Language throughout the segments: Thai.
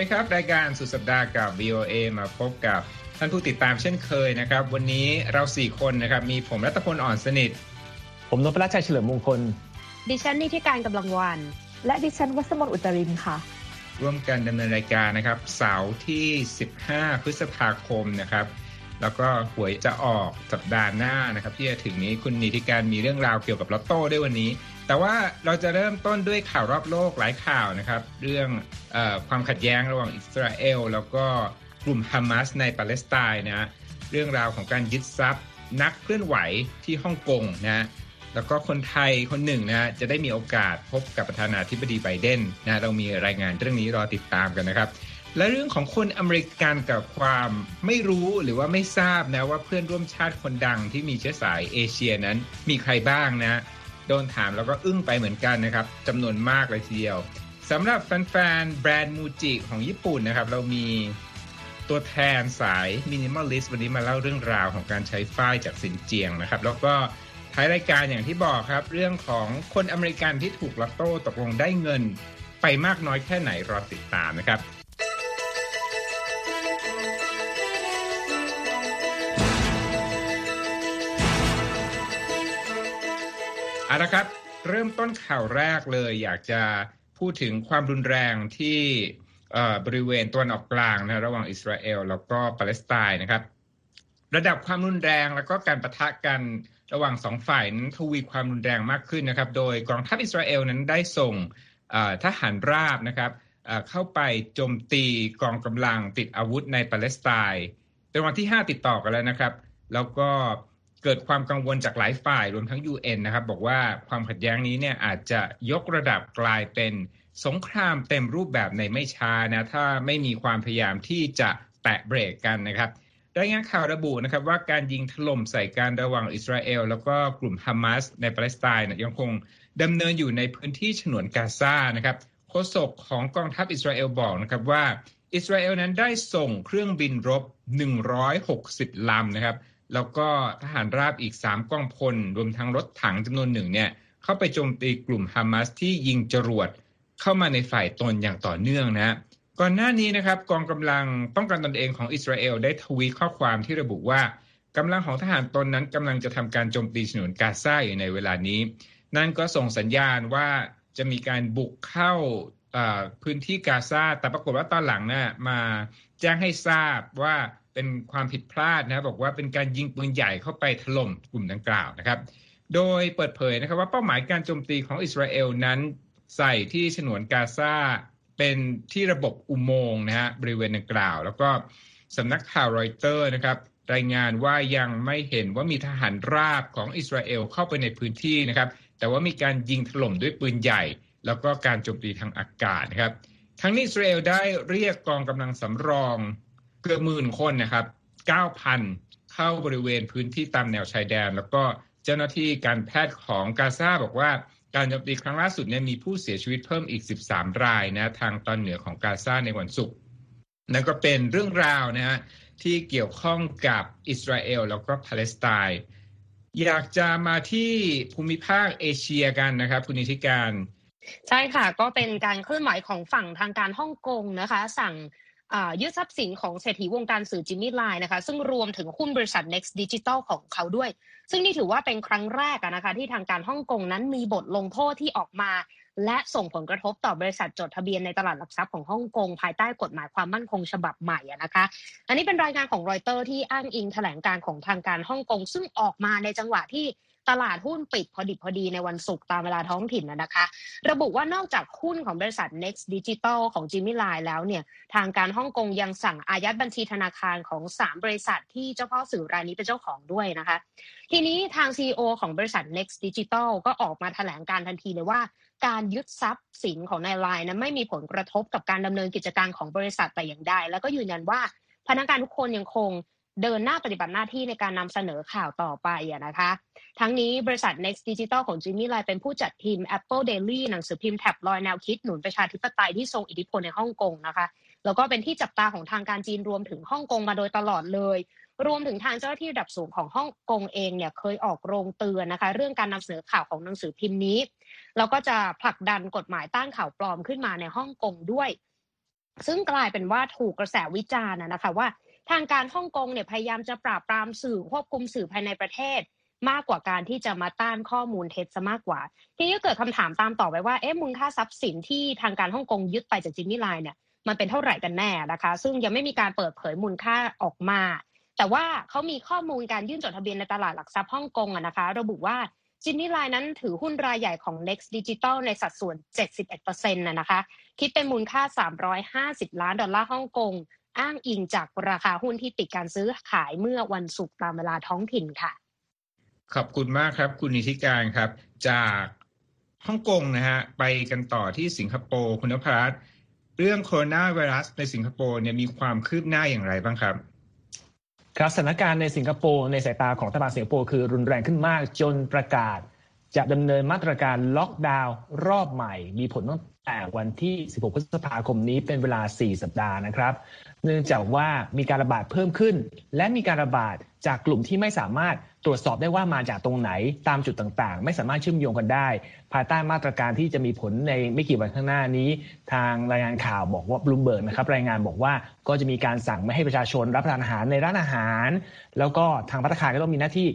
วัสดีครับ รายการสุดสัปดาห์กับ VOA มาพบกับท่านผู้ติดตามเช่นเคยนะครับ วันนี้เราสี่คนนะครับมีผมรัตพลอ่อนสนิท ผมนพรัชชัยเฉลิมมงคล ดิฉันนิติการกำลังวัน และดิฉันวัสมนอุตรินค่ะ ร่วมกันดำเนินรายการนะครับ เสาร์ที่ 15 พฤษภาคมนะครับ แล้วก็หวยจะออกสัปดาห์หน้านะครับ ที่จะถึงนี้คุณนิติการมีเรื่องราวเกี่ยวกับลอตโต้ด้วยวันนี้ แต่ว่าเราจะเริ่มต้นด้วยข่าวรอบโลกหลายข่าวนะครับ เรื่องอความขัดแย้งระหว่างอิสราเอล แล้วก็กลุ่มฮามาสในปาเลสไตน์นะเรื่องราวของการยึดทรัพย์ นักเคลื่อนไหวที่ฮ่องกงนะแล้วก็คนไทยคนหนึ่งนะจะได้มีโอกาสพบกับประธานาธิบดีไบเดนนะเรามีรายงานเรื่องนี้รอติดตามกันนะครับ และเรื่องของคนอเมริกันกับความไม่รู้หรือว่าไม่ทราบนะว่าเพื่อนร่วมชาติคนดังที่มีเชื้อสายเอเชียนั้นมีใครบ้างนะ โดนถามแล้วก็อึ้งไปเหมือนกันนะครับจำนวนมากเลยทีเดียวสำหรับแฟนๆแบรนด์มูจิของญี่ปุ่นนะครับ เรามีตัวแทนสาย minimalist วันนี้มาเล่าเรื่องราวของการใช้ฝ้ายจากซินเจียงนะครับ แล้วก็ท้ายรายการอย่างที่บอกครับ เรื่องของคนอเมริกันที่ถูกลอตโต้ตกลงได้เงินไปมากน้อยแค่ไหนรอติดตามนะครับ เอาละครับ เริ่มต้นข่าวแรกเลย อยากจะพูดถึงความรุนแรงที่บริเวณตะวันออกกลางนะระหว่างอิสราเอลแล้วก็ปาเลสไตน์นะครับ ระดับความรุนแรงแล้วก็การประทะกันระหว่างสองฝ่ายนั้นทวีความรุนแรงมากขึ้นนะครับ โดยกองทัพอิสราเอลนั้นได้ส่งทหารราบนะครับเข้าไปโจมตีกองกำลังติดอาวุธในปาเลสไตน์เป็นวันที่ 5 ติดต่อกันแล้วนะครับ แล้วก็ เกิดความกังวลจากหลายฝ่ายรวมทั้ง UN นะครับ บอกว่าความขัดแย้งนี้เนี่ยอาจจะยกระดับกลายเป็นสงครามเต็มรูปแบบในไม่ช้านะถ้าไม่มีความพยายามที่จะแตะเบรกกันนะครับรายงานข่าวระบุนะครับว่าการยิงถล่มใส่การระหว่างอิสราเอล แล้วก็กลุ่มฮามาสในปาเลสไตน์ยังคงดำเนินอยู่ในพื้นที่ฉนวนกาซานะครับโฆษกของกองทัพอิสราเอลบอกนะครับว่าอิสราเอลนั้นได้ส่งเครื่องบินรบ 160 ลำนะครับ แล้วก็ทหารราบอีก 3กองพล รวมทั้งรถถังจำนวนหนึ่งเนี่ยเข้าไปโจมตีกลุ่มฮามาสที่ยิงจรวดเข้ามาในฝ่ายตนอย่างต่อเนื่องนะก่อนหน้านี้นะครับกองกำลังป้องกันตนเองของอิสราเอลได้ทวีตข้อความที่ระบุว่ากำลังของทหารตนนั้นกำลังจะทำการโจมตีฉนวนกาซาอยู่ในเวลานี้ นั่นก็ส่งสัญญาณว่าจะมีการบุกเข้าพื้นที่กาซาแต่ปรากฏว่าตอนหลังนะ่ะมาแจ้งให้ทราบว่า เป็นความผิดพลาดนะบอกว่าเป็นการยิงปืนใหญ่เข้าไปถล่มกลุ่มดังกล่าวนะครับ โดยเปิดเผยนะครับว่าเป้าหมายการโจมตีของอิสราเอลนั้น ใส่ที่ฉนวนกาซาเป็นที่ระบบอุโมงค์นะฮะบริเวณดังกล่าว แล้วก็สำนักข่าวรอยเตอร์นะครับรายงานว่ายังไม่เห็นว่ามีทหารราบของอิสราเอลเข้าไปในพื้นที่นะครับ แต่ว่ามีการยิงถล่มด้วยปืนใหญ่ แล้วก็การโจมตีทางอากาศนะครับ ทั้งนี้อิสราเอลได้เรียกกองกำลังสำรอง เกือบหมื่นคนนะครับ9,000เข้าบริเวณพื้นที่ตามแนวชายแดน แล้วก็เจ้าหน้าที่การแพทย์ของกาซาบอกว่าการโจมตีครั้งล่าสุดเนี่ยมีผู้เสียชีวิตเพิ่มอีก 13 รายนะทางตอนเหนือของกาซาในวันศุกร์นั่นก็เป็นเรื่องราวนะฮะที่เกี่ยวข้องกับอิสราเอลแล้วก็ปาเลสไตน์อยากจะมาที่ภูมิภาคเอเชียกันนะครับคุณนิติการ ใช่ค่ะ ก็เป็นการเคลื่อนไหวของฝั่งทางการฮ่องกงนะคะ สั่ง ยึดทรัพย์สินของเศรษฐีวงการสื่อจิมมี่ไลน์นะคะซึ่งรวมถึงหุ้นบริษัท Next Digital ของเขาด้วย ซึ่งนี่ถือว่าเป็นครั้งแรกนะคะที่ทางการฮ่องกงนั้นมีบทลงโทษที่ออกมา และส่งผลกระทบต่อบริษัทจดทะเบียนในตลาดหลักทรัพย์ของฮ่องกงภายใต้กฎหมายความมั่นคงฉบับใหม่นะคะอันนี้เป็นรายงานของรอยเตอร์ที่อ้างอิงแถลงการของทางการฮ่องกงซึ่งออกมาในจังหวะที่ ตลาดหุ้นปิดพอดิบพอดีในวันศุกร์ตามเวลาท้องถิ่นนะคะ ระบุว่านอกจากหุ้นของบริษัท Next Digital ของจิมมี่ไลน์แล้วเนี่ยทางการฮ่องกงยังสั่งอายัดบัญชีธนาคารของ 3 บริษัทที่เจ้าพ่อสื่อรายนี้เป็นเจ้าของด้วยนะคะ ทีนี้ทาง CEO ของบริษัท Next Digital ก็ออกมาแถลงการทันทีเลยว่าการยึดทรัพย์สินของนายไลน์นั้นไม่มีผลกระทบกับการดำเนินกิจการของบริษัทแต่อย่างใดแล้วก็ยืนยันว่าพนักงานทุกคนยังคง เดินหน้าปฏิบัติหน้าที่ในการนำเสนอข่าวต่อไปอะนะคะ ทั้งนี้บริษัท Next Digital ของจิมมี่ไลเป็นผู้จัดทีม Apple Daily หนังสือพิมพ์แท็บลอยแนวคิดหนุนประชาธิปไตยที่ทรงอิทธิพลในฮ่องกงนะคะ แล้วก็เป็นที่จับตาของทางการจีนรวมถึงฮ่องกงมาโดยตลอดเลย รวมถึงทางเจ้าหน้าที่ระดับสูงของฮ่องกงเองเนี่ยเคยออกโรงเตือนนะคะ เรื่องการนำเสนอข่าวของหนังสือพิมพ์นี้ แล้วก็จะผลักดันกฎหมายต้านข่าวปลอมขึ้นมาในฮ่องกงด้วย ซึ่งกลายเป็นว่าถูกกระแสวิจารณ์นะคะว่า ทางการฮ่องกงเนี่ยพยายามจะปราบปรามสื่อควบคุมสื่อภายในประเทศ มากกว่าการที่จะมาต้านข้อมูลเท็จซะมากกว่า ทีนี้ก็เกิดคำถามตามต่อไปว่าเอ๊ะมูลค่าทรัพย์สินที่ทางการฮ่องกงยึดไปจากจิมมี่ไลน์เนี่ยมันเป็นเท่าไหร่กันแน่นะคะ ซึ่งยังไม่มีการเปิดเผยมูลค่าออกมา แต่ว่าเขามีข้อมูลการยื่นจดทะเบียนในตลาดหลักทรัพย์ฮ่องกงนะคะ ระบุว่าจินนี่ไลน์นั้นถือหุ้นรายใหญ่ของ Next Digital ในสัดส่วน 71%นะคะ คิดเป็นมูลค่า 350 ล้านดอลลาร์ฮ่องกง อ้างอิงจากราคาหุ้นที่ปิดการซื้อขายเมื่อวันศุกร์ตามเวลาท้องถิ่นค่ะ ขอบคุณมากครับ คุณนิติการครับ จากฮ่องกงนะฮะไปกันต่อที่สิงคโปร์คุณนภัสเรื่องโคโรนาไวรัสในสิงคโปร์เนี่ยมีความคืบหน้าอย่างไรบ้างครับครับสถานการณ์ในสิงคโปร์ในสายตาของรัฐบาลสิงคโปร์คือรุนแรงขึ้นมากจนประกาศ จะดำเนินมาตรการล็อกดาวน์รอบใหม่ มีผลตั้งแต่วันที่ 16 พฤษภาคมนี้เป็นเวลา 4 สัปดาห์นะครับ เนื่องจากว่ามีการระบาดเพิ่มขึ้น และมีการระบาดจากกลุ่มที่ไม่สามารถตรวจสอบได้ว่ามาจากตรงไหนตามจุดต่างๆ ไม่สามารถเชื่อมโยงกันได้ ภายใต้มาตรการที่จะมีผลในไม่กี่วันข้างหน้านี้ ทางรายงานข่าวบอกว่าบลูมเบิร์กนะครับรายงานบอกว่าก็จะมีการสั่งไม่ให้ประชาชนรับประทานอาหารในร้านอาหาร แล้วก็ทางพัตคารก็ต้องมีหน้าที่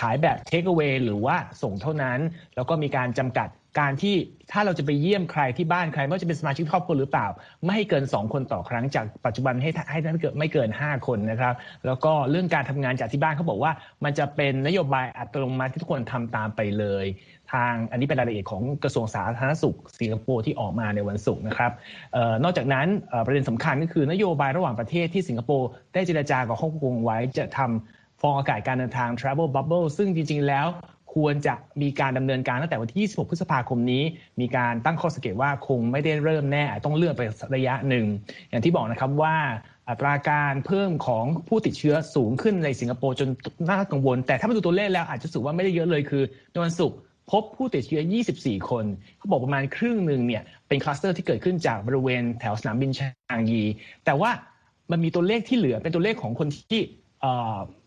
ขายแบบเทคเอาไว้หรือว่าส่งเท่านั้น แล้วก็มีการจำกัด การที่ถ้าเราจะไปเยี่ยมใครที่บ้านใครไม่ว่าจะเป็นสมาชิกครอบครัวหรือเปล่า ไม่ให้เกิน 2 คนต่อครั้งจากปัจจุบันให้ให้ไม่เกินไม่เกิน 5 คนนะครับ แล้วก็เรื่องการทำงานจากที่บ้านเขาบอกว่า มันจะเป็นนโยบายอัตโนมัติที่ทุกคนทำตามไปเลย ทางอันนี้เป็นรายละเอียดของกระทรวงสาธารณสุขสิงคโปร์ที่ออกมาในวันศุกร์นะครับนอกจากนั้นประเด็นสำคัญก็คือนโยบายระหว่างประเทศที่สิงคโปร์ได้เจรจากับฮ่องกงไว้จะทำฟองอากาศการเดินทาง travel bubble ซึ่งจริง ๆ แล้ว ควรจะมีการดำเนินการตั้งแต่วันที่ 26 พฤษภาคมนี้ มีการตั้งข้อสังเกตว่าคงไม่ได้เริ่มแน่ต้องเลื่อนไประยะหนึ่ง อย่างที่บอกนะครับว่าอัตราการเพิ่มของผู้ติดเชื้อสูงขึ้นในสิงคโปร์จนน่ากังวล แต่ถ้ามาดูตัวเลขแล้วอาจจะรู้สึกว่าไม่ได้เยอะเลยคือในวันศุกร์พบผู้ติดเชื้อ 24 คน เขาบอกประมาณครึ่งหนึ่งเนี่ยเป็นคลัสเตอร์ที่เกิดขึ้นจากบริเวณแถวสนามบินชางยี แต่ว่ามันมีตัวเลขที่เหลือเป็นตัวเลขของคนที่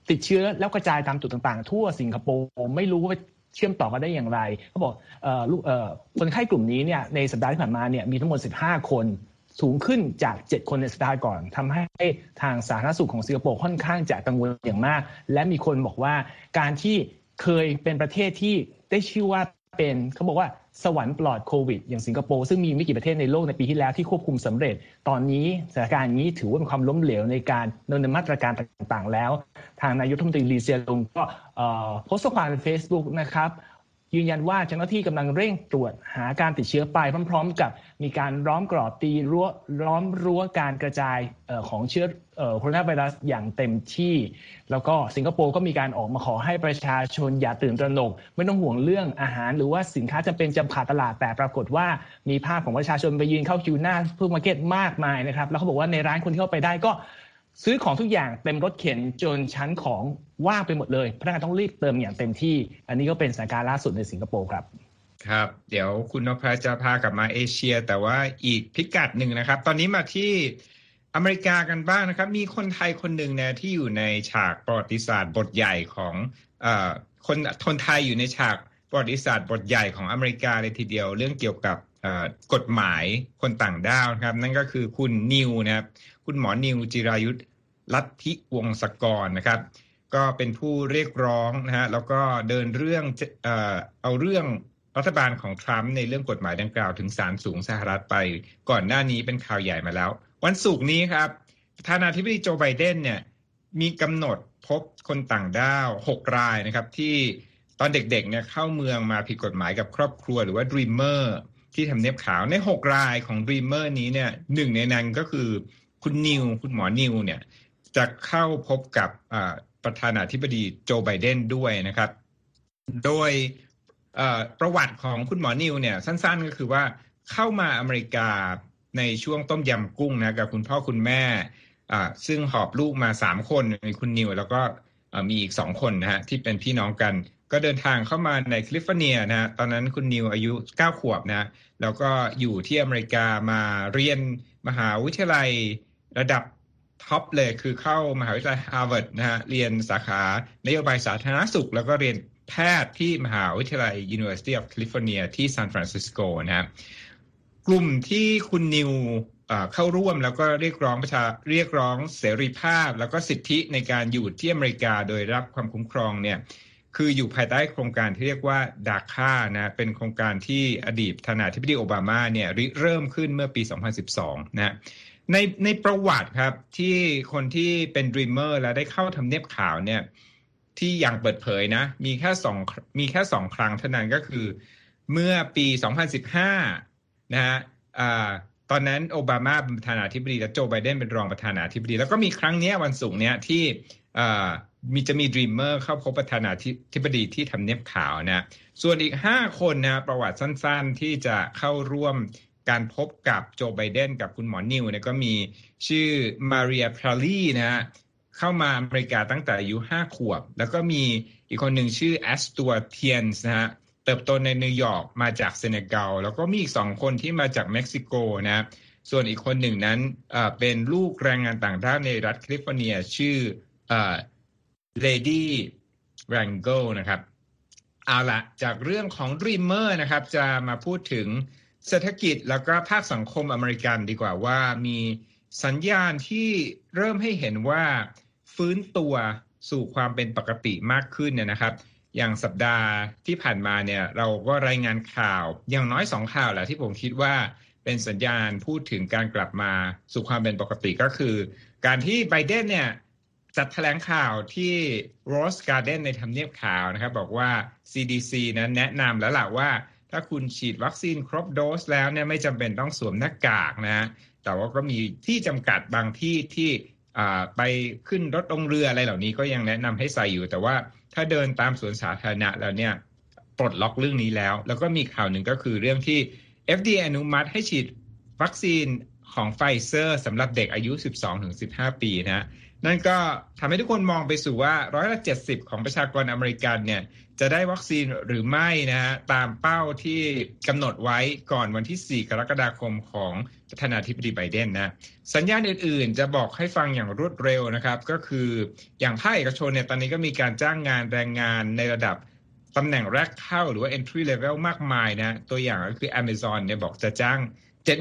ติดเชื้อแล้วกระจายตามจุดต่างๆ ทั่วสิงคโปร์ไม่รู้ว่าเชื่อมต่อกันได้อย่างไรเขาบอกคนไข้กลุ่มนี้เนี่ยในสัปดาห์ที่ผ่านมาเนี่ยมีทั้งหมด 15 คนสูงขึ้นจาก 7 คนในสัปดาห์ก่อนทำให้ทางสาธารณสุขของสิงคโปร์ค่อนข้างจะกังวลอย่างมาก และมีคนบอกว่าการที่เคยเป็นประเทศที่ได้ชื่อว่าเป็นเขาบอกว่า สวรรค์ปลอดโควิด อย่างสิงคโปร์ซึ่งมีไม่กี่ประเทศในโลกในปีที่แล้วที่ควบคุมสำเร็จ ตอนนี้สถานการณ์นี้ถือว่าเป็นความล้มเหลวในการดำเนินมาตรการต่างๆ แล้ว ทางนายกรัฐมนตรีลีเซียลงก็โพสต์ข้อความในเฟซบุ๊กนะครับ ยืนยันว่าเจ้าหน้าที่กำลังเร่งตรวจหาการติดเชื้อไปพร้อม ๆ กับมีการล้อมกรอบตีรั้วล้อมรั้วการกระจายของเชื้อโคโรนาไวรัสอย่างเต็มที่ แล้วก็สิงคโปร์ก็มีการออกมาขอให้ประชาชนอย่าตื่นตระหนก ไม่ต้องห่วงเรื่องอาหาร หรือว่าสินค้าจำเป็นจะขาดตลาดแต่ปรากฏว่ามีภาพของประชาชนไปยืนเข้าคิวหน้าซูเปอมาเก็ตมากมายนะครับ แล้วเขาบอกว่าในร้านคนที่เข้าไปได้ก็ ซื้อของทุกอย่างเต็มรถเข็นจนชั้นของว่างไปหมดเลยพนักงานต้องรีบเติมอย่างเต็มที่ อันนี้ก็เป็นสถานการณ์ล่าสุดในสิงคโปร์ครับครับ เดี๋ยวคุณนพจะพากลับมาเอเชีย แต่ว่าอีกพิกัดหนึ่งนะครับ ตอนนี้มาที่อเมริกากันบ้างนะครับ มีคนไทยคนหนึ่งนะที่อยู่ในฉากประวัติศาสตร์บทใหญ่ของอคนคนไทยอยู่ในฉากประวัติศาสตร์บทใหญ่ของอเมริกาเลยทีเดียว เรื่องเกี่ยวกับ กฎหมายคนต่างด้าวครับ นั่นก็คือคุณนิวนะครับ คุณหมอนิวจิรายุทธลัทธิวงศกรนะครับ ก็เป็นผู้เรียกร้องนะฮะแล้วก็เดินเรื่องเออเอาเรื่องรัฐบาลของทรัมป์ในเรื่องกฎหมายดังกล่าวถึงศาลสูงสหรัฐไป ก่อนหน้านี้เป็นข่าวใหญ่มาแล้ว วันศุกร์นี้ครับประธานาธิบดีโจไบเดนเนี่ยมีกำหนดพบคนต่างด้าว 6 รายนะครับที่ตอนเด็กๆเนี่ยเข้าเมืองมาผิดกฎหมายกับครอบครัวหรือว่า Dreamer ที่ทำเนียบขาวใน6รายของ Dreamer นี้เนี่ยหนึ่งในนั้นก็คือคุณนิว คุณหมอนิวเนี่ยจะเข้าพบกับประธานาธิบดีโจไบเดนด้วยนะครับ โดยประวัติของคุณหมอนิวเนี่ยสั้นๆก็คือว่าเข้ามาอเมริกาในช่วงต้มยำกุ้งนะกับคุณพ่อคุณแม่ซึ่งหอบลูกมาสามคนมีคุณนิว แล้วก็มีอีกสองคนนะฮะที่เป็นพี่น้องกัน ก็เดินทางเข้ามาในแคลิฟอร์เนียนะฮะตอนนั้นคุณนิวอายุเก้าขวบนะแล้วก็อยู่ที่อเมริกามาเรียนมหาวิทยาลัยระดับท็อปเลยคือเข้ามหาวิทยาลัยฮาร์วาร์ดนะฮะเรียนสาขานโยบายสาธารณสุข แล้วก็เรียนแพทย์ที่มหาวิทยาลัย University of California ที่ซานฟรานซิสโกนะครับกลุ่มที่คุณนิวเข้าร่วมแล้วก็เรียกร้องประชาเรียกร้องเสรีภาพ แล้วก็สิทธิในการอยู่ที่อเมริกาโดยรับความคุ้มครองเนี่ย คืออยู่ภายใต้โครงการที่เรียกว่า DACA นะเป็นโครงการที่อดีตประธานาธิบดีโอบามาเนี่ยริเริ่มขึ้นเมื่อปี 2012 นะในในประวัติครับที่คนที่เป็น Dreamer แล้วได้เข้าทำเนียบขาวเนี่ยที่ยังเปิดเผยนะ มีแค่สองมีแค่สองครั้งเท่านั้นก็คือ เมื่อปี 2015 นะฮะตอนนั้นโอบามาเป็นประธานาธิบดีและโจไบเดนเป็นรองประธานาธิบดี แล้วก็มีครั้งนี้วันศุกร์เนี้ยที่ มีจะมี Dreamer เข้าพบประธานาธิบดีที่ทำเนียบขาวนะส่วนอีก 5 คนนะประวัติสั้นๆ ที่จะเข้าร่วมการพบกับโจไบเดนกับคุณหมอนิวเนี่ยก็มีชื่อมาเรียพราลีนะฮะเข้ามาอเมริกาตั้งแต่อายุ 5 ขวบ แล้วก็มีอีกคนหนึ่งชื่อแอสตัวเทียนส์นะฮะเติบโตในนิวยอร์กมาจากเซเนกัลแล้วก็มีอีกสองคนที่มาจากเม็กซิโกนะส่วนอีกคนหนึ่งนั้นเป็นลูกแรงงานต่างด้าวในรัฐแคลิฟอร์เนียชื่อ เลดี้แรงโกนะครับ เอาละจากเรื่องของ Dreamer นะครับ จะมาพูดถึงเศรษฐกิจแล้วก็ภาคสังคมอเมริกันดีกว่าว่ามีสัญญาณที่เริ่มให้เห็นว่าฟื้นตัวสู่ความเป็นปกติมากขึ้นเนี่ยนะครับ อย่างสัปดาห์ที่ผ่านมาเนี่ยเราก็รายงานข่าวอย่างน้อยสองข่าวแหละที่ผมคิดว่าเป็นสัญญาณพูดถึงการกลับมาสู่ความเป็นปกติก็คือ การที่ไบเดนเนี่ย จัดแถลงข่าวที่ Rose Garden ในทำเนียบขาวนะครับ บอกว่า CDC นั้นแนะนำแล้วล่ะว่า ถ้าคุณฉีดวัคซีนครบโดสแล้วเนี่ยไม่จำเป็นต้องสวมหน้ากากนะ แต่ว่าก็มีที่จำกัดบางที่ที่ไปขึ้นรถองเรืออะไรเหล่านี้ก็ยังแนะนำให้ใส่อยู่ แต่ว่าถ้าเดินตามสวนสาธารณะแล้วเนี่ยปลดล็อกเรื่องนี้แล้ว แล้วก็มีข่าวหนึ่งก็คือเรื่องที่ FDA อนุมัติให้ฉีดวัคซีนของไฟเซอร์สำหรับเด็กอายุ 12-15 ปีนะ นั่นก็ทำให้ทุกคนมองไปสู่ว่าร้อยละเจ็ดสิบของประชากรอเมริกันเนี่ยจะได้วัคซีนหรือไม่นะฮะตามเป้าที่กำหนดไว้ก่อนวันที่ 4 กรกฎาคมของประธานาธิบดีไบเดนนะสัญญาณอื่นๆ จะบอกให้ฟังอย่างรวดเร็วนะครับ ก็คืออย่างภาคเอกชนเนี่ยตอนนี้ก็มีการจ้างงานแรงงานในระดับตำแหน่งแรกเข้าหรือว่า entry level มากมายนะตัวอย่างก็คือ Amazon เนี่ยบอกจะจ้าง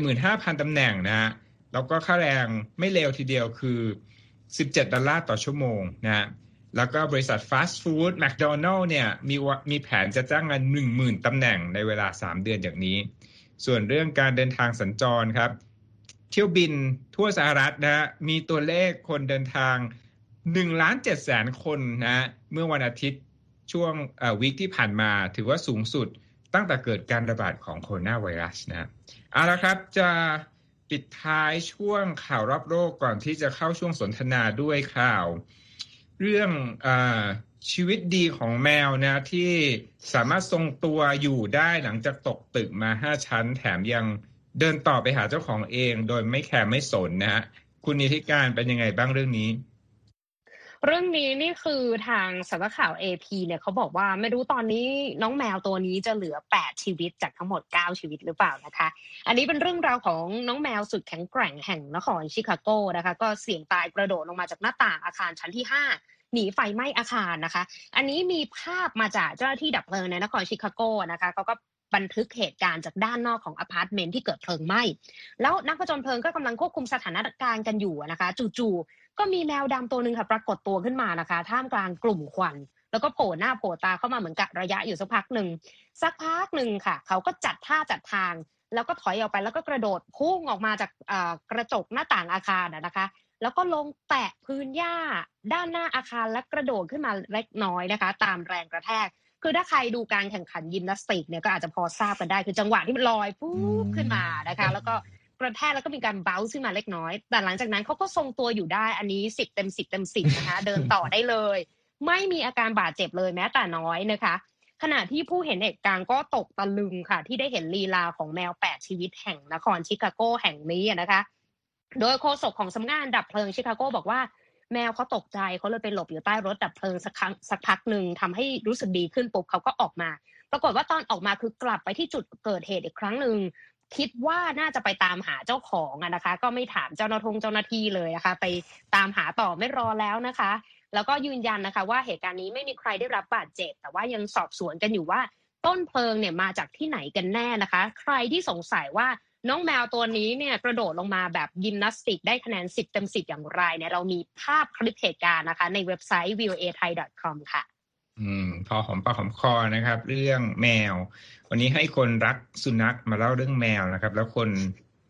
75,000ตำแหน่งนะแล้วก็ค่าแรงไม่เลวทีเดียวคือ 17 ดอลลาร์ต่อชั่วโมงนะฮะแล้วก็บริษัทฟาสต์ฟู้ดแมคโดนัลล์เนี่ยมีมีแผนจะจ้างงาน10,000 ตำแหน่งในเวลา 3 เดือนอย่างนี้ ส่วนเรื่องการเดินทางสัญจรครับ เที่ยวบินทั่วสหรัฐนะมีตัวเลขคนเดินทาง1ล้าน7แสนคนนะเมื่อวันอาทิตย์ช่วงวีคที่ผ่านมาถือว่าสูงสุดตั้งแต่เกิดการระบาดของโคโรนาไวรัสนะเอาละครับจะ ปิดท้ายช่วงข่าวรอบโลกก่อนที่จะเข้าช่วงสนทนาด้วยข่าว เรื่องอชีวิตดีของแมวนะที่สามารถทรงตัวอยู่ได้หลังจากตกตึกมาห้าชั้น แถมยังเดินต่อไปหาเจ้าของเอง โดยไม่แคร์ไม่สนนะฮะคุณนิติการเป็นยังไงบ้างเรื่องนี้ เรื่องนี้นี่คือทางสำนักข่าว AP เนี่ยเขาบอกว่าไม่รู้ตอนนี้น้องแมวตัวนี้จะเหลือ 8 ชีวิตจากทั้งหมด 9 ชีวิตหรือเปล่านะคะ อันนี้เป็นเรื่องราวของน้องแมวสุดแข็งแกร่งแห่งนครชิคาโกนะคะ ก็เสี่ยงตายกระโดดลงมาจากหน้าต่างอาคารชั้นที่ 5หนีไฟไหม้อาคารนะคะ อันนี้มีภาพมาจากเจ้าหน้าที่ดับเพลิงในนครชิคาโกนะคะเขาก็ บันทึกเหตุการณ์จากด้านนอกของอพาร์ตเมนต์ที่เกิดเพลิงไหม้แล้วนักผจญเพลิงก็กำลังควบคุมสถานการณ์กันอยู่นะคะ จู่ๆก็มีแมวดำตัวหนึ่งค่ะปรากฏตัวขึ้นมานะคะ ท่ามกลางกลุ่มควัน แล้วก็โผล่หน้าโผล่ตาเข้ามาเหมือนกับระยะอยู่สักพักหนึ่งสักพักหนึ่งค่ะ เขาก็จัดท่าจัดทาง แล้วก็ถอยออกไปแล้วก็กระโดดพุ่งออกมาจากกระจกหน้าต่างอาคารนะคะแล้วก็ลงแตะพื้นหญ้าด้านหน้าอาคารและกระโดดขึ้นมาเล็กน้อยนะคะ ตามแรงกระแทก คือถ้าใครดูการแข่งขันยิมนาสติกเนี่ยก็อาจจะพอทราบกันได้คือจังหวะที่มันลอยปุ๊บขึ้นมานะคะ แล้วก็กระแทกแล้วก็มีการเบ้าขึ้นมาเล็กน้อย แต่หลังจากนั้นเขาก็ทรงตัวอยู่ได้อันนี้สิบเต็มสิบเต็มสิบนะคะ เดินต่อได้เลย ไม่มีอาการบาดเจ็บเลยแม้แต่น้อยนะคะ ขณะที่ผู้เห็นเหตุการณ์ก็ตกตะลึงค่ะ ที่ได้เห็นลีลาของแมวแปดชีวิตแห่งนครชิคาโกแห่งนี้นะคะ โดยโฆษกของสำนักงานดับเพลิงชิคาโกบอกว่า แมวเขาตกใจเขาเลยไปหลบอยู่ใต้รถดับเพลิงสักครั้งสักพักหนึ่งทำให้รู้สึกดีขึ้นปุ๊บเขาก็ออกมา ปรากฏว่าตอนออกมาคือกลับไปที่จุดเกิดเหตุอีกครั้งหนึ่งคิดว่าน่าจะไปตามหาเจ้าของนะคะ ก็ไม่ถามเจ้าหน้าทงเจ้าหน้าที่เลยนะคะ ไปตามหาต่อไม่รอแล้วนะคะ แล้วก็ยืนยันนะคะ ว่าเหตุการณ์นี้ไม่มีใครได้รับบาดเจ็บแต่ว่ายังสอบสวนกันอยู่ว่าต้นเพลิงเนี่ยมาจากที่ไหนกันแน่นะคะ ใครที่สงสัยว่า น้องแมวตัวนี้เนี่ยกระโดดลงมาแบบยิมนาสติกได้คะแนน 10 เต็ม 10 อย่างไรเนี่ยเรามีภาพคลิปเหตุการณ์นะคะ ในเว็บไซต์ voa thai com ค่ะอืมพอหอมปากหอมคอนะครับ เรื่องแมว วันนี้ให้คนรักสุนัขมาเล่าเรื่องแมวนะครับ แล้วคน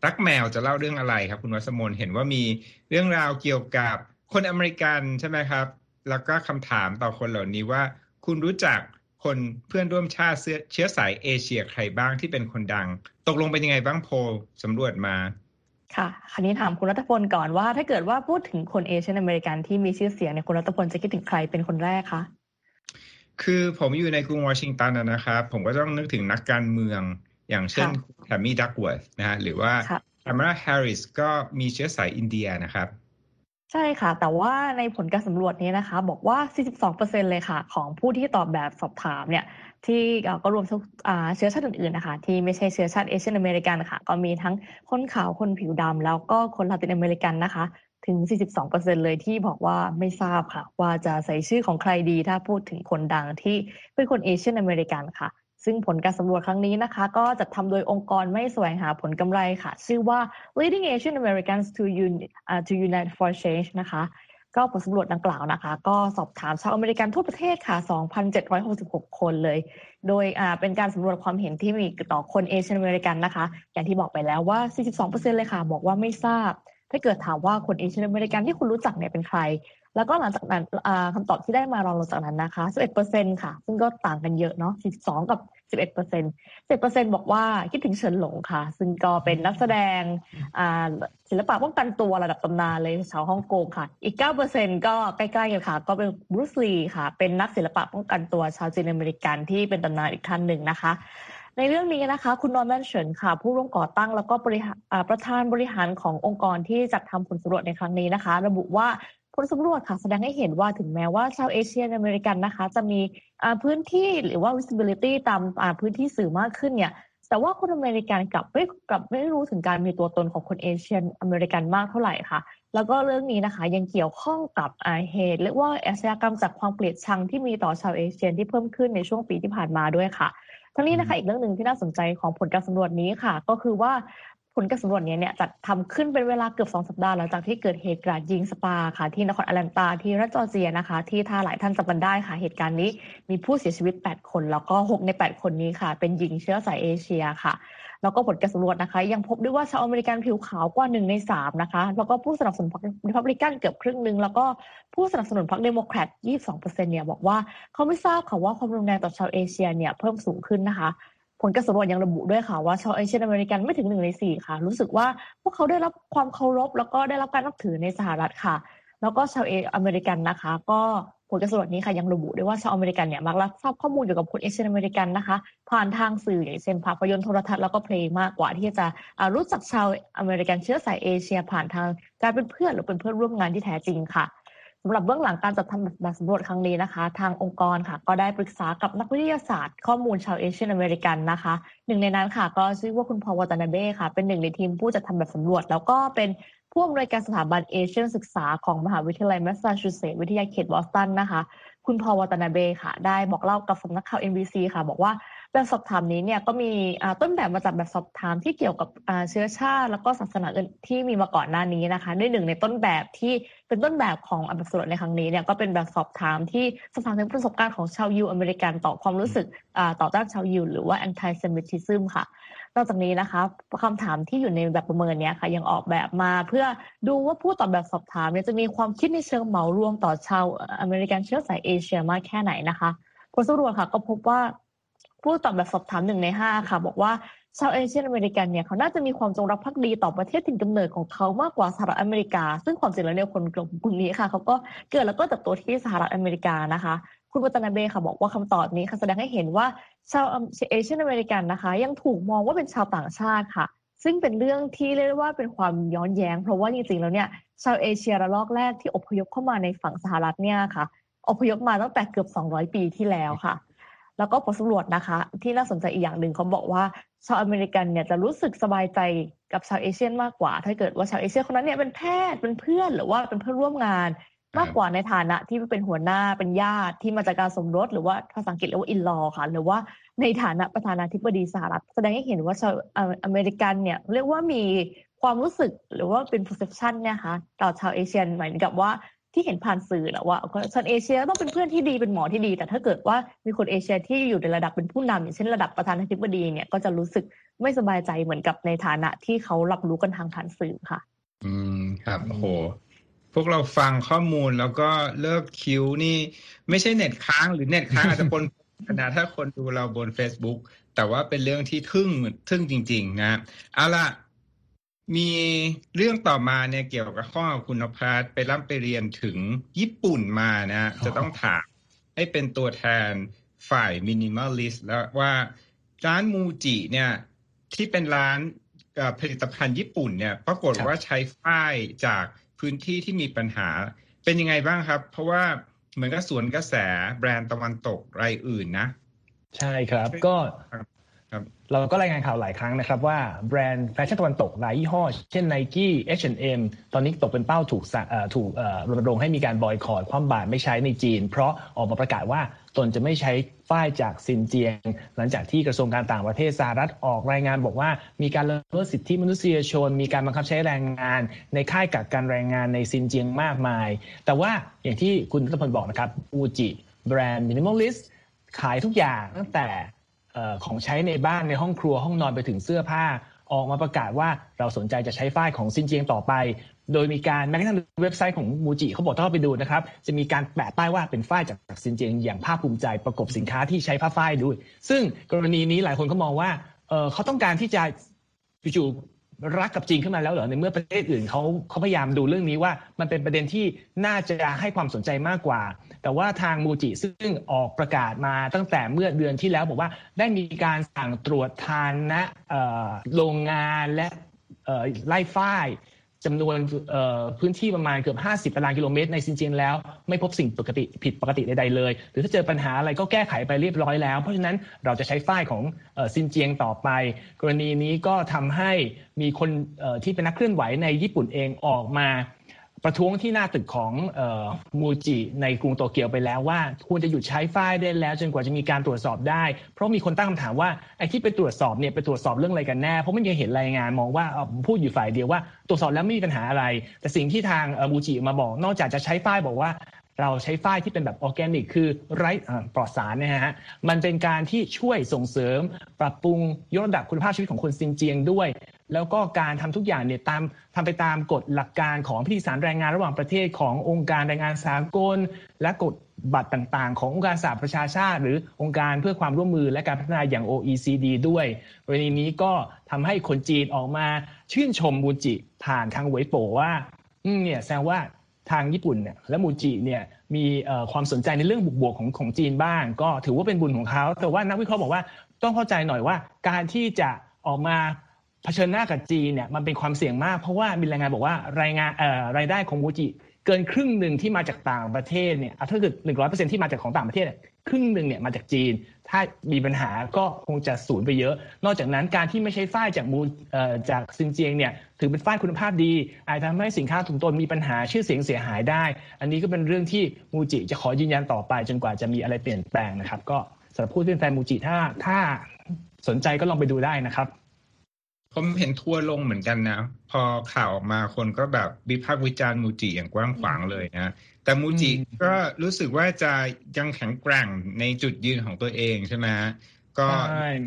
รักแมวจะเล่าเรื่องอะไรครับ คุณวัสมนเห็นว่ามีเรื่องราวเกี่ยวกับคนอเมริกันใช่ไหมครับ แล้วก็คำถามต่อคนเหล่านี้ว่า คุณรู้จัก คนเพื่อนร่วมชาติเชื้อสายเอเชียใครบ้างที่เป็นคนดัง ตกลงเป็นยังไงบ้างโพลสำรวจมาค่ะคันนี้ถามคุณรัตพลก่อนว่า ถ้าเกิดว่าพูดถึงคนเอเชียนอเมริกันที่มีชื่อเสียงเนี่ยคุณรัตพลจะคิดถึงใครเป็นคนแรกคะคือผมอยู่ในกรุงวอชิงตันนะครับผมก็ต้องนึกถึงนักการเมือง อย่างเช่นแทมมี่ดักเวิร์ธนะฮะหรือว่าคามาลาแฮร์ริสก็มีเชื้อสายอินเดียนะครับ ใช่ค่ะ แต่ว่าในผลการสำรวจนี้นะคะ บอกว่า 42%เลยค่ะ ของผู้ที่ตอบแบบสอบถามเนี่ย ที่ก็รวมเชื้อชาติอื่นๆนะคะ ที่ไม่ใช่เชื้อชาติ Asian American ค่ะ ก็มีทั้งคนขาวคนผิวดำแล้วก็คนลาตินอเมริกันนะคะ ถึง 42%เลยที่บอกว่าไม่ทราบค่ะ ว่าจะใส่ชื่อของใครดีถ้าพูดถึงคนดังที่เป็นคน Asian American ค่ะ ซึ่งผลการสำรวจครั้งนี้นะคะ ก็จะทำโดยองค์กรไม่แสวงหาผลกำไรค่ะ ชื่อว่า Leading Asian Americans to, Un uh, to Unite for Change นะคะ ก็ผลสำรวจดังกล่าวนะคะ ก็สอบถามชาวอเมริกันทั่วประเทศค่ะ 2,766 คนเลย โดยเป็นการสำรวจความเห็นที่มีต่อคน Asian American นะคะ อย่างที่บอกไปแล้วว่า 42%เลยค่ะ บอกว่าไม่ทราบ ถ้าเกิดถามว่าคน Asian American ที่คุณรู้จักเนี่ยเป็นใคร แล้วก็หลังจากนั้นคำตอบที่ได้มารองลงจากนั้นนะคะ11%ค่ะ ซึ่งก็ต่างกันเยอะเนาะ42กับ 11% 10%บอกว่าคิดถึงเฉินหลงค่ะ ซึ่งก็เป็นนักแสดงศิลปะป้องกันตัวระดับตำนานเลยชาวฮ่องกงค่ะ อีก 9%ก็ใกล้ๆกันค่ะ ก็เป็นบรูซลีค่ะ เป็นนักศิลปะป้องกันตัวชาวจีนอเมริกันที่เป็นตำนานอีกท่านหนึ่งนะคะในเรื่องนี้นะคะ คุณนอร์แมนเฉินค่ะ ผู้ร่วมก่อตั้งแล้วก็ประธานบริหารขององค์กรที่จัดทำผลสำรวจในครั้งนี้นะคะ ระบุว่า ผลสำรวจค่ะแสดงให้เห็นว่าถึงแม้ว่าชาวเอเชียอเมริกันนะคะ จะมีพื้นที่หรือว่า visibility ตามพื้นที่สื่อมากขึ้นเนี่ยแต่ว่าคนอเมริกันกลับไม่กลับไม่รู้ถึงการมีตัวตนของคนเอเชียอเมริกันมากเท่าไหร่ค่ะ แล้วก็เรื่องนี้นะคะยังเกี่ยวข้องกับเหตุเรียกว่าอาชญากรรมจากความเกลียดชังที่มีต่อชาวเอเชียที่เพิ่มขึ้นในช่วงปีที่ผ่านมาด้วยค่ะทั้งนี้นะคะอีกเรื่องหนึ่งที่น่าสนใจของผลการสำรวจนี้ค่ะ ก็คือว่า ผลการสำรวจนี้เนี่ยจัดทำขึ้นเป็นเวลาเกือบสองสัปดาห์หลังจากที่เกิดเหตุกราดยิงสปาค่ะที่นครแอตแลนตาที่รัฐจอร์เจียนะคะ ที่ถ้าหลายท่านจำกันได้ค่ะเหตุการณ์นี้มีผู้เสียชีวิต 8 คน แล้วก็ 6 ใน 8 คนนี้ค่ะ เป็นหญิงเชื้อสายเอเชียค่ะ แล้วก็ผลการสำรวจนะคะ ยังพบด้วยว่าชาวอเมริกันผิวขาวกว่าหนึ่งในสามนะคะ แล้วก็ผู้สนับสนุนพรรคริพับลิกันเกือบครึ่งหนึ่งแล้วก็ผู้สนับสนุนพรรคเดโมแครต22%เนี่ยบอกว่าเขาไม่ทราบค่ะว่าความรุนแรงต่อชาวเอเชียเนี่ยเพิ่มสูงขึ้นนะคะ ผลการสำรวจยังระบุด้วยค่ะว่าชาวเอเชียอเมริกันไม่ถึงหนึ่งในสี่ค่ะ รู้สึกว่าพวกเขาได้รับความเคารพ แล้วก็ได้รับการนับถือในสหรัฐค่ะ แล้วก็ชาวเออเมริกันนะคะ ก็ผลการสำรวจนี้ค่ะยังระบุด้วยว่าชาวอเมริกันเนี่ยมักรับทราบข้อมูลเกี่ยวกับคนเอเชียอเมริกันนะคะ ผ่านทางสื่ออย่างเช่นภาพยนตร์โทรทัศน์แล้วก็เพลงมากกว่าที่จะรู้จักชาวอเมริกันเชื้อสายเอเชีย ผ่านทางการเป็นเพื่อนหรือเป็นเพื่อนร่วมงานที่แท้จริงค่ะ สำหรับเบื้องหลังการจัดทำแบบสำรวจครั้งนี้นะคะ ทางองค์กรค่ะ ก็ได้ปรึกษากับนักวิทยาศาสตร์ข้อมูลชาวเอเชียอเมริกันนะคะ หนึ่งในนั้นค่ะ ก็ชื่อว่าคุณพอลวาตานาเบ้ค่ะ เป็นหนึ่งในทีมผู้จัดทำแบบสำรวจ แล้วก็เป็นผู้อำนวยการสถาบันเอเชียศึกษาของมหาวิทยาลัยแมสซาชูเซตส์วิทยาเขตบอสตันนะคะ คุณพอลวาตานาเบ้ค่ะ ได้บอกเล่ากับสำนักข่าว NBC ค่ะ บอกว่า แบบสอบถามนี้เนี่ยก็มีต้นแบบมาจากแบบสอบถามที่เกี่ยวกับเชื้อชาติ แล้วก็ศาสนาอื่นที่มีมาก่อนหน้านี้นะคะด้วยหนึ่งในต้นแบบที่เป็นต้นแบบของแบบสรุปในครั้งนี้เนี่ยก็เป็นแบบสอบถามที่สอบถามถึงประสบการณ์ของชาวยูอเมริกันต่อความรู้สึกต่อต้านชาวยูหรือว่า anti semitism ค่ะนอกจากนี้นะคะคำถามที่อยู่ในแบบประเมินเนี้ยค่ะ ยังออกแบบมาเพื่อดูว่าผู้ตอบแบบสอบถามเนี่ยจะมีความคิดในเชิงเหมารวมต่อชาวอเมริกันเชื้อสายเอเชียมากแค่ไหนนะคะผลสำรวจค่ะก็พบว่า ผู้ตอบแบบสอบถามหนึ่งในห้าค่ะ บอกว่าชาวเอเชียอเมริกันเนี่ยเขาน่าจะมีความจงรักภักดีต่อประเทศถิ่นกำเนิดของเขามากกว่าสหรัฐอเมริกา ซึ่งความจริงแล้วเนี่ยคนกลุ่มนี้ค่ะเขาก็เกิดแล้วก็เติบโตที่สหรัฐอเมริกานะคะ คุณวัตนาเบค่ะบอกว่าคำตอบนี้ค่ะแสดงให้เห็นว่าชาวเอเชียอเมริกันนะคะ ยังถูกมองว่าเป็นชาวต่างชาติค่ะ ซึ่งเป็นเรื่องที่เรียกว่าเป็นความย้อนแย้ง เพราะว่าจริงๆแล้วเนี่ยชาวเอเชียระลอกแรกที่อพยพเข้ามาในฝั่งสหรัฐเนี่ยค่ะอพยพมาตั้งแต่เกือบ 200 ปีที่แล้วค่ะ แล้วก็ผลสำรวจนะคะ ที่น่าสนใจอีกอย่างหนึ่งเขาบอกว่าชาวอเมริกันเนี่ยจะรู้สึกสบายใจกับชาว Asian มากกว่า ถ้าเกิดว่าชาวเอเชียคนนั้นเนี่ยเป็นแพทย์เป็นเพื่อนหรือว่าเป็นเพื่อนร่วมงาน มากกว่าในฐานะที่เป็นหัวหน้าเป็นญาติที่มาจากการสมรสหรือว่าภาษาอังกฤษเรียกว่า in-law ค่ะ หรือว่าในฐานะประธานาธิบดีสหรัฐแสดงให้เห็นว่าชาวอเมริกันเนี่ยเรียกว่ามีความรู้สึกหรือว่าเป็น perception เนี่ยค่ะต่อชาวเอเชียเหมือนกับว่า ที่เห็นผ่านสื่อแหละว่าคนเอเชียต้องเป็นเพื่อนที่ดีเป็นหมอที่ดี แต่ถ้าเกิดว่ามีคนเอเชียที่อยู่ในระดับเป็นผู้นำอย่างเช่นระดับประธานาธิบดีเนี่ยก็จะรู้สึกไม่สบายใจเหมือนกับในฐานะที่เขารับรู้กันทางผ่านสื่อค่ะ อืมครับโอ้โหพวกเราฟังข้อมูลแล้วก็เลิกคิวนี่ ไม่ใช่เน็ตค้างหรือเน็ตค้างอาจจะปนขนาดถ้าคนดูเราบน Facebook แต่ว่าเป็นเรื่องที่ทึ่งทึ่งจริง ๆ นะเอาล่ะ มีเรื่องต่อมาเนี่ยเกี่ยวกับข้อคุณภาพไปร่ำไปเรียนถึงญี่ปุ่นมานะจะต้องถามให้เป็นตัวแทนฝ่าย minimalist แล้วว่าร้านมูจิเนี่ยที่เป็นร้านผลิตภัณฑ์ญี่ปุ่นเนี่ยปรากฏว่าใช้ฝ้ายจากพื้นที่ที่มีปัญหาเป็นยังไงบ้างครับ เพราะว่าเหมือนกับสวนกระแสแบรนด์ตะวันตกรายอื่นนะ ใช่ครับก็ เราก็รายงานข่าวหลายครั้งนะครับว่าแบรนด์แฟชั่นตะวันตกหลายยี่ห้อ เช่น Nike H&M ตอนนี้ตกเป็นเป้าถูกถูกรณรงค์ให้มีการบอยคอตคว่ำบาตรไม่ใช้ในจีน เพราะออกมาประกาศว่าตนจะไม่ใช้ฝ้ายจากซินเจียง หลังจากที่กระทรวงการต่างประเทศสหรัฐออกรายงานบอกว่า มีการละเมิดสิทธิมนุษยชน มีการบังคับใช้แรงงาน ในค่ายกักกันแรงงานในซินเจียงมากมาย แต่ว่าอย่างที่คุณรัตพลบอกนะครับมูจิแบรนด์ minimalist ขายทุกอย่างตั้งแต่ ของใช้ในบ้านในห้องครัวห้องนอนไปถึงเสื้อผ้า ออกมาประกาศว่าเราสนใจจะใช้ฝ้ายของซินเจียงต่อไป โดยมีการแม้กระทั่งเว็บไซต์ของมูจิเขาบอกถ้าไปดูนะครับ จะมีการแปะป้ายว่าเป็นฝ้ายจากซินเจียงอย่างภาคภูมิใจประกบสินค้าที่ใช้ผ้าฝ้ายด้วย ซึ่งกรณีนี้หลายคนก็มองว่าเขาต้องการที่จะจู่ รักกับจีนขึ้นมาแล้วเหรอในเมื่อประเทศอื่นเขาเขาพยายามดูเรื่องนี้ว่า มันเป็นประเด็นที่น่าจะให้ความสนใจมากกว่า แต่ว่าทางมูจิซึ่งออกประกาศมาตั้งแต่เมื่อเดือนที่แล้วบอกว่าได้มีการสั่งตรวจทานนะโรงงานและไล่ฝ้าย จำนวนพื้นที่ประมาณเกือบ 50 ตารางกิโลเมตรในซินเจียงแล้ว ไม่พบสิ่งปกติผิดปกติใดๆเลย หรือถ้าเจอปัญหาอะไรก็แก้ไขไปเรียบร้อยแล้ว เพราะฉะนั้นเราจะใช้ฝ้ายของซินเจียงต่อไป กรณีนี้ก็ทำให้มีคนที่เป็นนักเคลื่อนไหวในญี่ปุ่นเองออกมา ประท้วงที่หน้าตึกของมูจิในกรุงโตเกียวไปแล้วว่าควรจะหยุดใช้ฝ้ายได้แล้วจนกว่าจะมีการตรวจสอบได้ เพราะมีคนตั้งคำถามว่าไอ้ที่ไปตรวจสอบเนี่ยไปตรวจสอบเรื่องอะไรกันแน่เพราะไม่เคยเห็นรายงานมองว่าพูดอยู่ฝ่ายเดียวว่าตรวจสอบแล้วไม่มีปัญหาอะไร แต่สิ่งที่ทางมูจิมาบอก นอกจากจะใช้ฝ้ายบอกว่าเราใช้ฝ้ายที่เป็นแบบออร์แกนิก คือไร้ปลอดสารนะฮะ มันเป็นการที่ช่วยส่งเสริมปรับปรุงยกระดับคุณภาพชีวิตของคนซินเจียงด้วย แล้วก็การทำทุกอย่างเนี่ยตามทำไปตามกฎหลักการของพิธีสารแรงงานระหว่างประเทศขององค์การแรงงานสากล และกฎบัตรต่างๆ ขององค์การสหประชาชาติ หรือองค์การเพื่อความร่วมมือและการพัฒนาอย่าง OECD ด้วยกรณีนี้ก็ทำให้คนจีนออกมาชื่นชมมูจิผ่านทางเวยโปว่าเนี่ยแสดงว่าทางญี่ปุ่นเนี่ยและมูจิเนี่ยมีความสนใจในเรื่องบวกๆของของจีนบ้าง ก็ถือว่าเป็นบุญของเขา แต่ว่านักวิเคราะห์บอกว่าต้องเข้าใจหน่อยว่าการที่จะออกมา เผชิญหน้ากับจีนเนี่ยมันเป็นความเสี่ยงมาก เพราะว่ามีรายงานบอกว่ารายงานรายได้ของมูจิ เกินครึ่งหนึ่งที่มาจากต่างประเทศเนี่ยถ้าเกิดหนึ่งร้อยเปอร์เซ็นที่มาจากของต่างประเทศครึ่งหนึ่งเนี่ยมาจากจีน ถ้ามีปัญหาก็คงจะสูญไปเยอะ นอกจากนั้นการที่ไม่ใช้ฝ้ายจากมูจากซินเจียงเนี่ยถือเป็นฝ้ายคุณภาพดี อาจทำให้สินค้าถุงตนมีปัญหาชื่อเสียงเสียหายได้ อันนี้ก็เป็นเรื่องที่มูจิจะขอยืนยันต่อไป จนกว่าจะมีอะไรเปลี่ยนแปลงนะครับ ก็สำหรับผู้ที่เป็นแฟนมูจิถ้าถ้าสนใจก็ลองไปดูได้นะครับ ผมเห็นทัวร์ลงเหมือนกันนะ พอข่าวออกมาคนก็แบบวิพากษ์วิจารณ์มูจิอย่างกว้างขวางเลยนะ แต่มูจิก็รู้สึกว่าจะยังแข็งแกร่งในจุดยืนของตัวเองใช่ไหมก็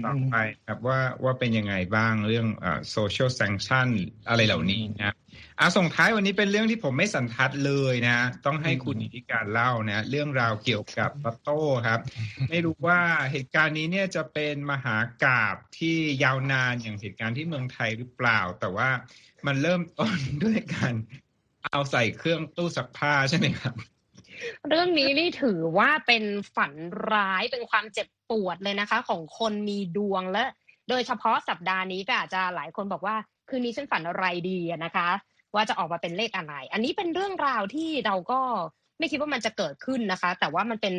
ต่อไปครับว่าว่าเป็นยังไงบ้างเรื่องอ่า social sanction อะไรเหล่านี้นะ อะส่งท้ายวันนี้เป็นเรื่องที่ผมไม่สันทัดเลยนะ ต้องให้คุณอิทธิการเล่านะ เรื่องราวเกี่ยวกับลอตโต้ครับ ไม่รู้ว่าเหตุการณ์นี้เนี่ยจะเป็นมหากราบที่ยาวนานอย่างเหตุการณ์ที่เมืองไทยหรือเปล่า แต่ว่ามันเริ่มต้นด้วยการเอาใส่เครื่องตู้ซักผ้าใช่ไหมครับ เรื่องนี้นี่ถือว่าเป็นฝันร้ายเป็นความเจ็บปวดเลยนะคะ ของคนมีดวงและ โดยเฉพาะสัปดาห์นี้ก็อาจจะหลายคนบอกว่า คืนนี้ฉันฝันอะไรดีนะคะ ว่าจะออกมาเป็นเลขอะไร อันนี้เป็นเรื่องราวที่เราก็ไม่คิดว่ามันจะเกิดขึ้นนะคะ แต่ว่ามันเป็น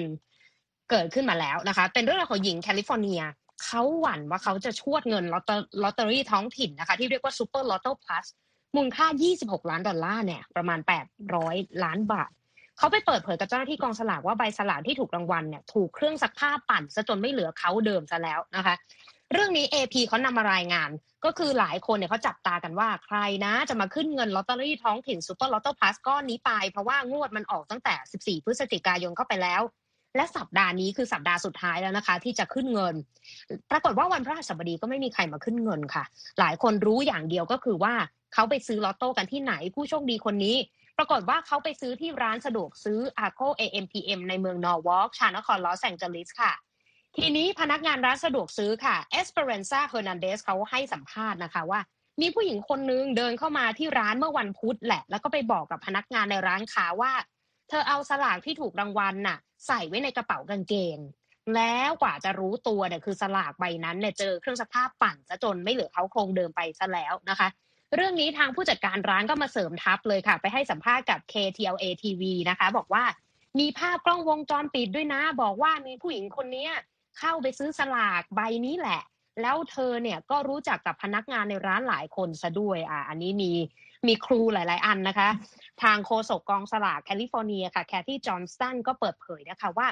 เกิดขึ้นมาแล้วนะคะ เป็นเรื่องราวของหญิงแคลิฟอร์เนียเขาหวั่นว่าเขาจะชวดเงินลอตเตอรี่ท้องถิ่นนะคะ ที่เรียกว่าซูเปอร์ลอตโต้พลัสมูลค่า 26 ล้านดอลลาร์เนี่ยประมาณ 800 ล้านบาทเขาไปเปิดเผยกับเจ้าหน้าที่กองสลากว่าใบสลากที่ถูกรางวัลเนี่ยถูกเครื่องซักผ้าปั่นซะจนไม่เหลือเค้าเดิมซะแล้วนะคะ เรื่องนี้ AP เขานำมารายงาน ก็คือหลายคนเนี่ยเขาจับตากันว่าใครนะ จะมาขึ้นเงินลอตเตอรี่ท้องถิ่นซูเปอร์ลอตเตอร์พลัสก้อนนี้ไป เพราะว่างวดมันออกตั้งแต่ 14 พฤศจิกายนเข้าไปแล้ว และสัปดาห์นี้คือสัปดาห์สุดท้ายแล้วนะคะ ที่จะขึ้นเงิน ปรากฏว่าวันพฤหัสบดีก็ไม่มีใครมาขึ้นเงินค่ะ หลายคนรู้อย่างเดียวก็คือว่าเขาไปซื้อลอตโต้กันที่ไหนผู้โชคดีคนนี้ปรากฏว่าเขาไปซื้อที่ร้านสะดวกซื้อ Arco AMPM ในเมืองนอร์วอล์กชานนครลอสแองเจลิสค่ะ ทีนี้พนักงานร้านสะดวกซื้อค่ะ Esperanza Hernandez เดซเขาให้สัมภาษณ์นะคะว่า มีผู้หญิงคนนึงเดินเข้ามาที่ร้านเมื่อวันพุธแหละ แล้วก็ไปบอกกับพนักงานในร้านค้าว่า เธอเอาสลากที่ถูกรางวัลน่ะ ใส่ไว้ในกระเป๋ากางเกง แล้วกว่าจะรู้ตัวเนี่ยคือสลากใบนั้นเนี่ยเจอเครื่องซักผ้าปั่นซะจนไม่เหลือเขาโครงเดิมไปซะแล้วนะคะ เรื่องนี้ทางผู้จัดการร้านก็มาเสริมทัพเลยค่ะ ไปให้สัมภาษณ์กับ KTLA TV นะคะ บอกว่ามีภาพกล้องวงจรปิดด้วยนะ บอกว่ามีผู้หญิงคนนี้ เข้าไปซื้อสลากใบนี้แหละ แล้วเธอเนี่ยก็รู้จักกับพนักงานในร้านหลายคนซะด้วยอะอันนี้มีมีครูหลาย ๆ อันนะคะ ทางโฆษกกองสลากแคลิฟอร์เนียค่ะแคทตี้จอห์นสตันก็เปิดเผยนะคะว่า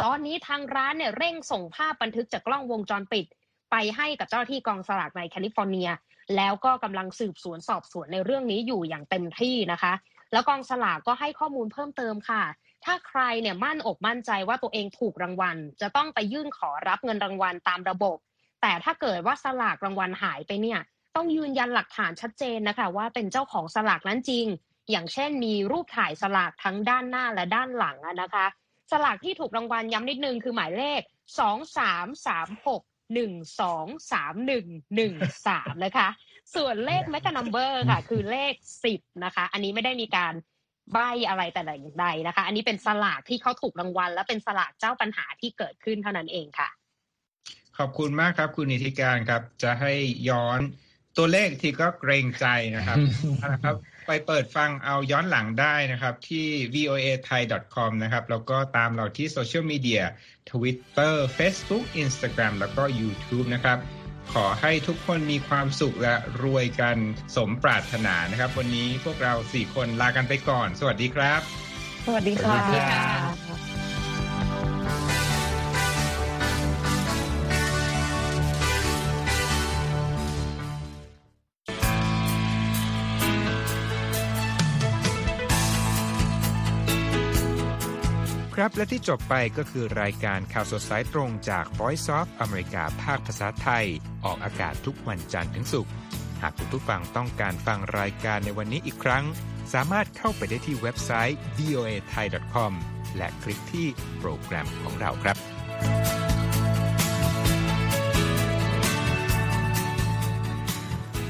ตอนนี้ทางร้านเนี่ยเร่งส่งภาพบันทึกจากกล้องวงจรปิด ไปให้กับเจ้าหน้าที่กองสลากในแคลิฟอร์เนีย แล้วก็กำลังสืบสวนสอบสวนในเรื่องนี้อยู่อย่างเต็มที่นะคะ แล้วกองสลากก็ให้ข้อมูลเพิ่มเติมค่ะ ถ้าใครเนี่ยมั่นอกมั่นใจว่าตัวเองถูกรางวัล จะต้องไปยื่นขอรับเงินรางวัลตามระบบ แต่ถ้าเกิดว่าสลากรางวัลหายไปเนี่ย ต้องยืนยันหลักฐานชัดเจนนะคะ ว่าเป็นเจ้าของสลากนั้นจริง อย่างเช่น มีรูปถ่ายสลากทั้งด้านหน้าและด้านหลังนะคะ สลากที่ถูกรางวัลย้ำนิดนึงคือหมายเลขสองสามสามหกหนึ่งสองสามหนึ่งหนึ่งสามนะคะ ส่วนเลขแมกนัมเบอร์ค่ะ คือเลขสิบนะคะ อันนี้ไม่ได้มีการ ใบอะไรแต่อย่างใดนะคะ อันนี้เป็นสลากที่เขาถูกรางวัล และเป็นสลากเจ้าปัญหาที่เกิดขึ้นเท่านั้นเองค่ะ ขอบคุณมากครับคุณนิติการครับ จะให้ย้อนตัวเลขที่ก็เกรงใจนะครับนะครับ ไปเปิดฟังเอาย้อนหลังได้นะครับ ที่ voa thai com นะครับ แล้วก็ตามเราที่โซเชียลมีเดีย Twitter Facebook Instagram แล้วก็ YouTube นะครับ ขอให้ทุกคนมีความสุขและรวยกันสมปรารถนานะครับ วันนี้พวกเราสี่คนลากันไปก่อน สวัสดีครับ สวัสดีค่ะ และที่จบไปก็คือรายการข่าวสดสายตรงจาก Voice of อเมริกาภาคภาษาไทย ออกอากาศทุกวันจันทร์ถึงศุกร์หากคุณผู้ฟังต้องการฟังรายการในวันนี้อีกครั้ง สามารถเข้าไปได้ที่เว็บไซต์ voa thai com และคลิกที่โปรแกรมของเราครับ